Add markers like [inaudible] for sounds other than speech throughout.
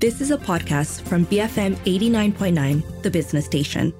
This is a podcast from BFM 89.9, the business station.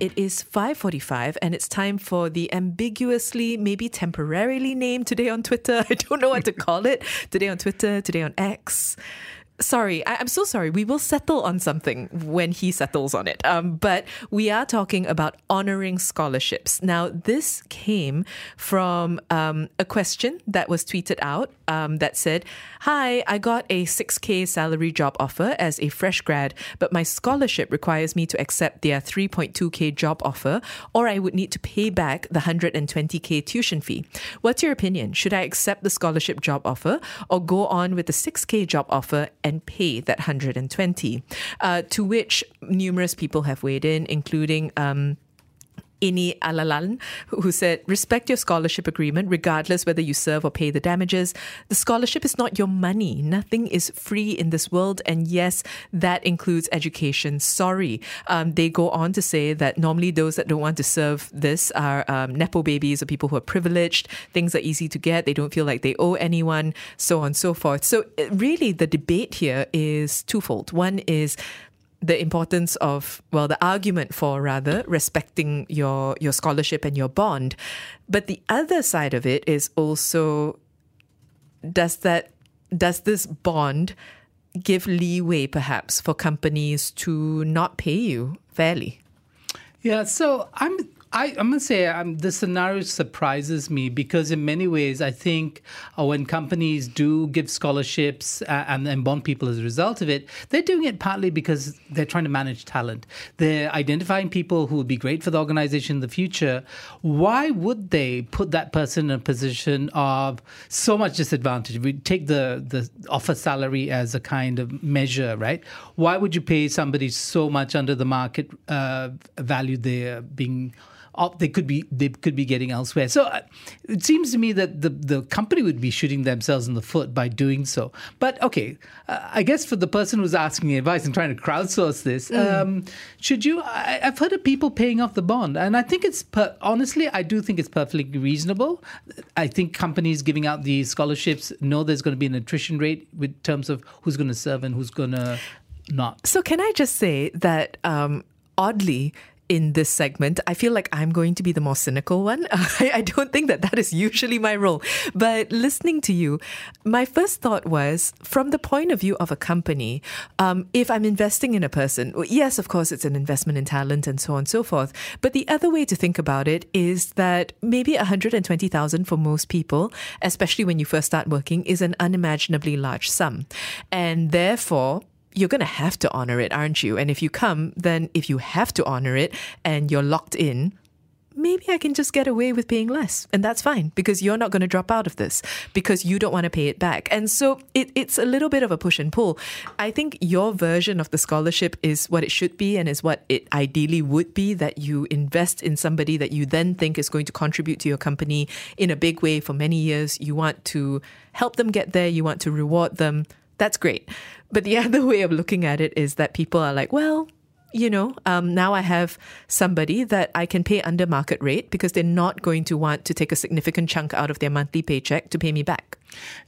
It is 5:45 and it's time for the ambiguously maybe temporarily named today on Twitter. [laughs] I don't know what to call it. Today on Twitter, today on X sorry, I, am so sorry. We will settle on something when he settles on it. Um, but we are talking about honoring scholarships. Now, this came from um, a question that was tweeted out um, that said, Hi, I got a 6K salary job offer as a fresh grad, but my scholarship requires me to accept their 3.2K job offer, or I would need to pay back the 120K tuition fee. What's your opinion? Should I accept the scholarship job offer or go on with the 6K job offer and pay that 120? Uh, to which numerous people have weighed in, including. Um, Ini Alalan, who said, respect your scholarship agreement regardless whether you serve or pay the damages. The scholarship is not your money. Nothing is free in this world. And yes, that includes education. Sorry. Um, they go on to say that normally those that don't want to serve this are um, Nepo babies or people who are privileged. Things are easy to get. They don't feel like they owe anyone, so on and so forth. So, really, the debate here is twofold. One is the importance of well the argument for rather respecting your your scholarship and your bond. But the other side of it is also does that does this bond give leeway perhaps for companies to not pay you fairly? Yeah so i'm I, going to say um, the scenario surprises me because, in many ways, I think uh, when companies do give scholarships uh, and, bond people as a result of it, they're doing it partly because they're trying to manage talent. They're identifying people who would be great for the organization in the future. Why would they put that person in a position of so much disadvantage? We take the, the offer salary as a kind of measure, right? Why would you pay somebody so much under the market uh, value they're being they could be they could be getting elsewhere. So uh, it seems to me that the the company would be shooting themselves in the foot by doing so. But okay, uh, I guess for the person who's asking advice and trying to crowdsource this, mm. um, should you? I, have heard of people paying off the bond, and I think it's per, honestly, I do think it's perfectly reasonable. I think companies giving out these scholarships know there's going to be an attrition rate with terms of who's going to serve and who's going to not. So can I just say that um, oddly, in this segment, I feel like I'm going to be the more cynical one. [laughs] I, I, don't think that that is usually my role. But listening to you, my first thought was from the point of view of a company, um, if I'm investing in a person, yes, of course, it's an investment in talent and so on and so forth. But the other way to think about it is that maybe 120,000 for most people, especially when you first start working, is an unimaginably large sum. And therefore, you're going to have to honor it, aren't you? And if you come, then if you have to honor it and you're locked in, maybe I can just get away with paying less. And that's fine because you're not going to drop out of this because you don't want to pay it back. And so it, it's a little bit of a push and pull. I think your version of the scholarship is what it should be and is what it ideally would be that you invest in somebody that you then think is going to contribute to your company in a big way for many years. You want to help them get there, you want to reward them that's great. But the [laughs] other way of looking at it is that people are like, well, you know, um, now I have somebody that I can pay under market rate because they're not going to want to take a significant chunk out of their monthly paycheck to pay me back.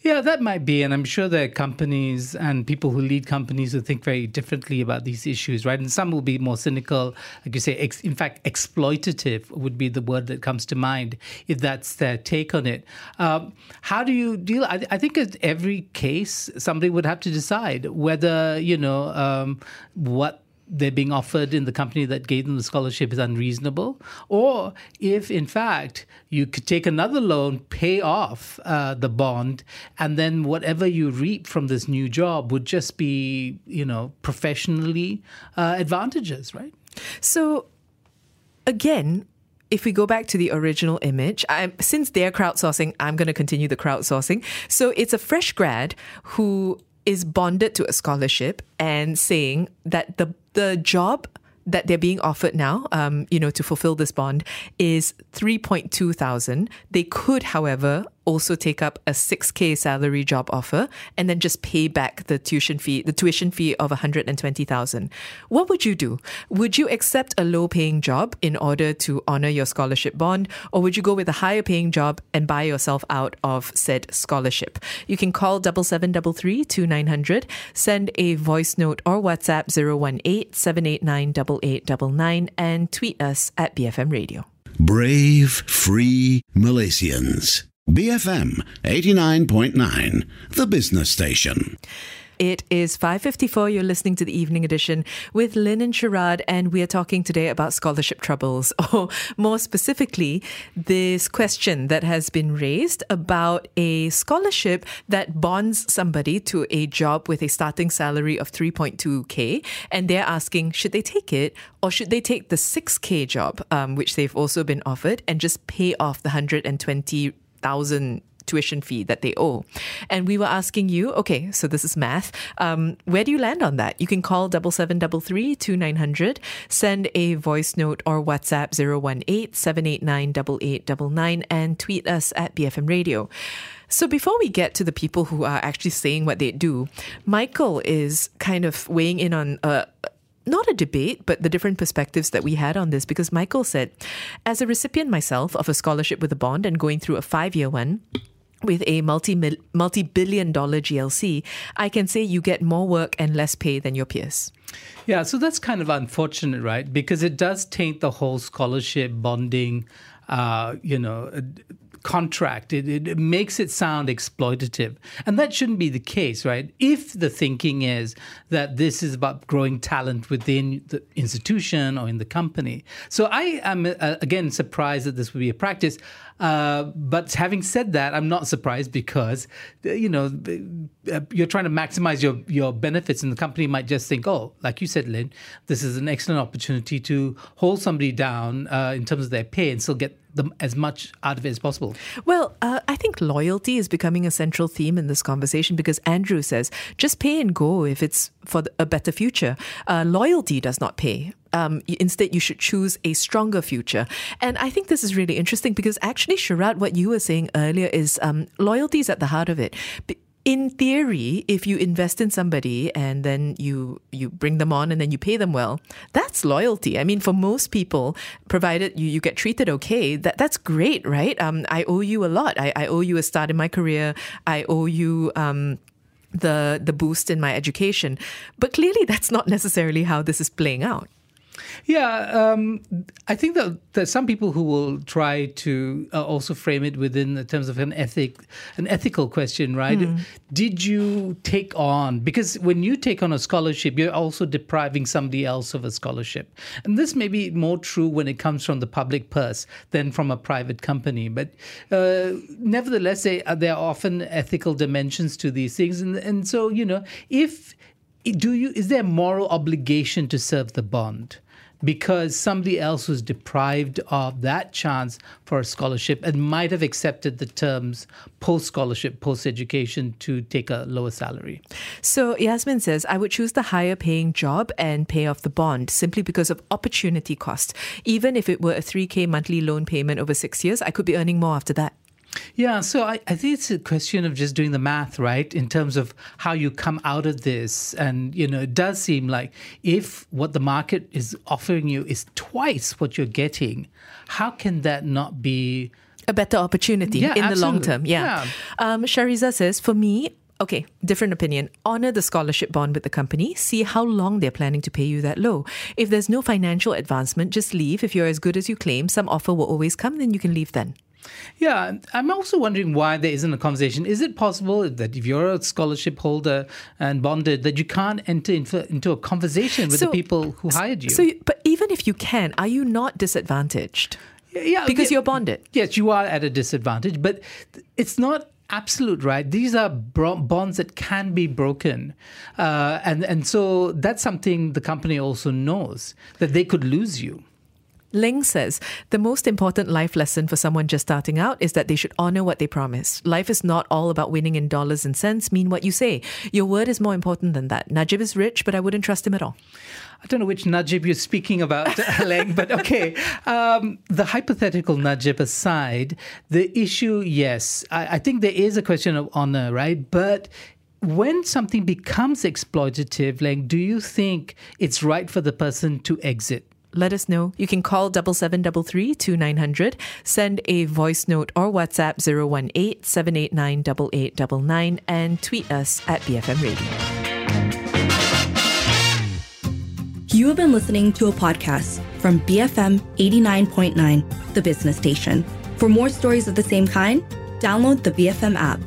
Yeah, that might be. And I'm sure there are companies and people who lead companies who think very differently about these issues, right? And some will be more cynical, like you say, ex- in fact, exploitative would be the word that comes to mind if that's their take on it. Um, how do you deal? I, I think in every case, somebody would have to decide whether, you know, um, what they're being offered in the company that gave them the scholarship is unreasonable, or if in fact you could take another loan, pay off uh, the bond, and then whatever you reap from this new job would just be, you know, professionally uh, advantages, right? So, again, if we go back to the original image, I'm, since they're crowdsourcing, I'm going to continue the crowdsourcing. So it's a fresh grad who is bonded to a scholarship and saying that the the job that they're being offered now, um, you know, to fulfill this bond is 3.2 thousand. They could, however, also take up a 6k salary job offer and then just pay back the tuition fee the tuition fee of 120,000 what would you do? Would you accept a low paying job in order to honor your scholarship bond or would you go with a higher paying job and buy yourself out of said scholarship? You can call 7733 2900 send a voice note or WhatsApp 018 789 8899 and tweet us at BFM Radio. Brave, free Malaysians. BFM 89.9, the business station. It is 5.54. You're listening to the evening edition with Lynn and Sharad, and we are talking today about scholarship troubles, [laughs] or more specifically, this question that has been raised about a scholarship that bonds somebody to a job with a starting salary of 3.2K, and they're asking, should they take it, or should they take the 6K job, um, which they've also been offered, and just pay off the 120,000 tuition fee that they owe. And we were asking you, okay, so this is math. Um, where do you land on that? You can call double seven double three two nine hundred, send a voice note or WhatsApp 018 789 8899 and tweet us at BFM Radio. So before we get to the people who are actually saying what they do, Michael is kind of weighing in on a not a debate, but the different perspectives that we had on this because Michael said, as a recipient myself of a scholarship with a bond and going through a five year one, with a multi multi billion dollar GLC, I can say you get more work and less pay than your peers. Yeah, so that's kind of unfortunate, right? Because it does taint the whole scholarship bonding, uh, you know, contract. It, it, makes it sound exploitative. And that shouldn't be the case, right? If the thinking is that this is about growing talent within the institution or in the company. So I am, uh, again, surprised that this would be a practice. Uh, but having said that, I'm not surprised because, uh, you know, uh, you're trying to maximize your, your benefits, and the company might just think, oh, like you said, Lynn, this is an excellent opportunity to hold somebody down uh, in terms of their pay and still get them as much out of it as possible. Well, uh, I think loyalty is becoming a central theme in this conversation because Andrew says just pay and go if it's for a better future. Uh, loyalty does not pay. Um, instead, you should choose a stronger future. And I think this is really interesting because actually, Sharad, what you were saying earlier is um, loyalty is at the heart of it in theory, if you invest in somebody and then you you bring them on and then you pay them well, that's loyalty. I mean, for most people, provided you, you get treated okay, that that's great, right? Um, I owe you a lot. I, I owe you a start in my career. I owe you. Um, the the boost in my education, but clearly that's not necessarily how this is playing out. Yeah, um, I think that there's some people who will try to uh, also frame it within the terms of an ethic, an ethical question, right? Mm. Did you take on because when you take on a scholarship, you're also depriving somebody else of a scholarship, and this may be more true when it comes from the public purse than from a private company. But uh, nevertheless, they, uh, there are often ethical dimensions to these things, and and so you know if do you is there a moral obligation to serve the bond? Because somebody else was deprived of that chance for a scholarship and might have accepted the terms post scholarship, post education to take a lower salary. So Yasmin says, I would choose the higher paying job and pay off the bond simply because of opportunity cost. Even if it were a 3K monthly loan payment over six years, I could be earning more after that. Yeah, so I, I, think it's a question of just doing the math, right? In terms of how you come out of this. And, you know, it does seem like if what the market is offering you is twice what you're getting, how can that not be a better opportunity yeah, in absolutely. the long term? Yeah. yeah. Um, Shariza says, for me, Okay, different opinion. Honor the scholarship bond with the company. See how long they're planning to pay you that low. If there's no financial advancement, just leave. If you're as good as you claim, some offer will always come, then you can leave then. Yeah, I'm also wondering why there isn't a conversation. Is it possible that if you're a scholarship holder and bonded, that you can't enter into, into a conversation with so, the people who hired you? So, but even if you can, are you not disadvantaged? Yeah, because yeah, you're bonded. Yes, you are at a disadvantage, but it's not absolute right these are bonds that can be broken uh, and and so that's something the company also knows that they could lose you Ling says the most important life lesson for someone just starting out is that they should honor what they promise. Life is not all about winning in dollars and cents. Mean what you say. Your word is more important than that. Najib is rich, but I wouldn't trust him at all. I don't know which Najib you're speaking about, [laughs] [laughs] Leng, but okay. Um, the hypothetical Najib aside, the issue, yes, I, I think there is a question of honor, right? But when something becomes exploitative, like, do you think it's right for the person to exit? Let us know. You can call 7733 2900, send a voice note or WhatsApp 018 789 8899, and tweet us at BFM Radio. You have been listening to a podcast from BFM 89.9, the business station. For more stories of the same kind, download the BFM app.